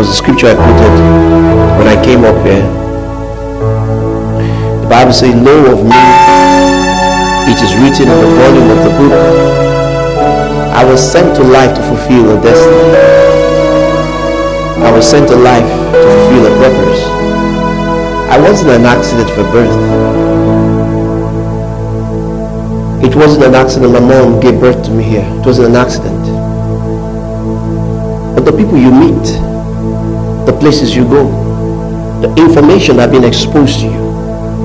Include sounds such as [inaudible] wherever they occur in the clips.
Was a scripture I quoted when I came up here. The Bible says, Know of me, it is written in the volume of the book. I was sent to life to fulfill a destiny. I was sent to life to fulfill a purpose. I wasn't an accident for birth. It wasn't an accident my mom gave birth to me here. It wasn't an accident. But the people you meet, the places you go, the information that have been exposed to you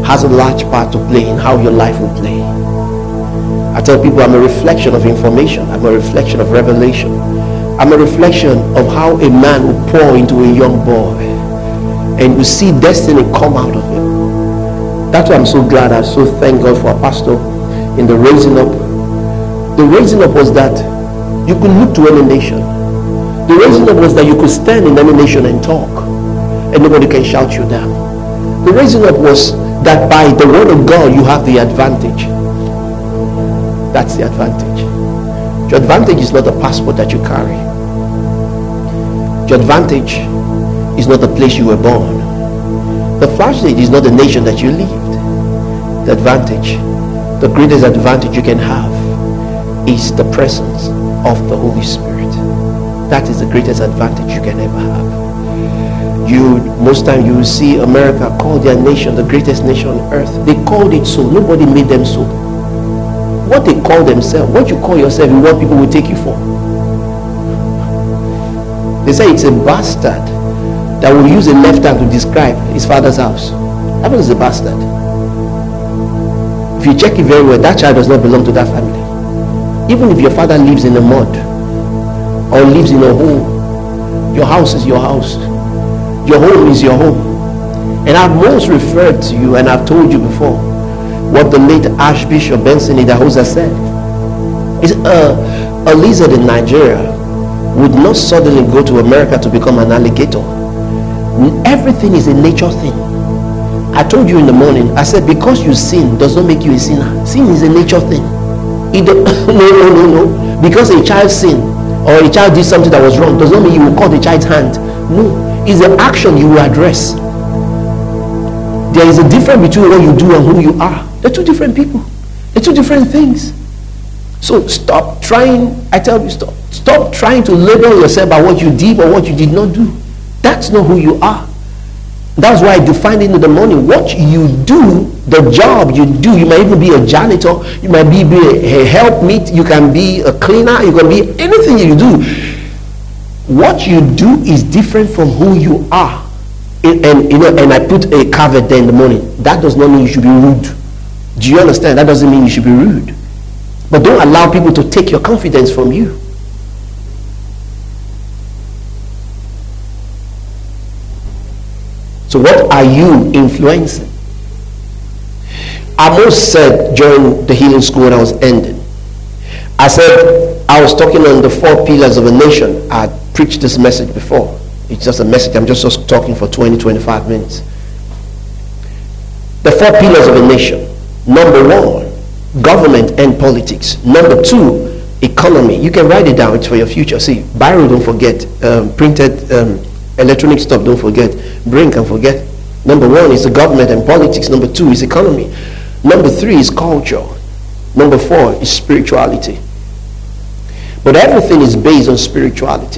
has a large part to play in how your life will play. I tell people I'm a reflection of information. I'm a reflection of revelation. I'm a reflection of how a man will pour into a young boy and will see destiny come out of him. That's why I'm so glad. I so thank God for our pastor in the raising up. The raising up was that you could look to any nation. The raising up was that you could stand in any nation and talk and nobody can shout you down. The raising up was that by the word of God you have the advantage. That's the advantage. Your advantage is not the passport that you carry. Your advantage is not the place you were born. The flashlight is not the nation that you lived. The advantage, the greatest advantage you can have is the presence of the Holy Spirit. That is the greatest advantage you can ever have. You most time you see America call their nation the greatest nation on earth. They called it so. Nobody made them so what they call themselves, what you call yourself, is what people will take you for. They say it's a bastard that will use a left hand to describe his father's house. That one is a bastard. If you check it very well, that child does not belong to that family. Even if your father lives in the mud or lives in a hole, your house is your house. Your home is your home. And I've most referred to you and I've told you before what the late Archbishop Benson Idahosa said. Is uh, a lizard in Nigeria would not suddenly go to America to become an alligator. Everything is a nature thing. I told you in the morning, I said, because you sin does not make you a sinner. Sin is a nature thing. It, [laughs] no, no, no, no. Because a child sin or a child did something that was wrong does not mean you will cut the child's hand. No. It's the action you will address. There is a difference between what you do and who you are. They're two different people. They're two different things. So stop trying, I tell you, stop. Stop trying to label yourself by what you did or what you did not do. That's not who you are. That's why I defined it in the morning. What you do, the job you do, you might even be a janitor, you might be, be a helpmeet, you can be a cleaner, you can be anything you do. What you do is different from who you are. And, and you know, and I put a caveat there in the morning. That does not mean you should be rude. Do you understand? That doesn't mean you should be rude. But don't allow people to take your confidence from you. So what are you influencing? I Amos said during the healing school when I was ending, I said I was talking on the four pillars of a nation. I preached this message before. It's just a message. I'm just, just talking for 20, 25 minutes. The four pillars of a nation. Number one, government and politics. Number two, economy. You can write it down. It's for your future. See, Biro, don't forget. Um, printed um, electronic stuff, don't forget. Brain can forget. Number one is the government and politics. Number two is economy. Number three is culture. Number four is spirituality. But everything is based on spirituality.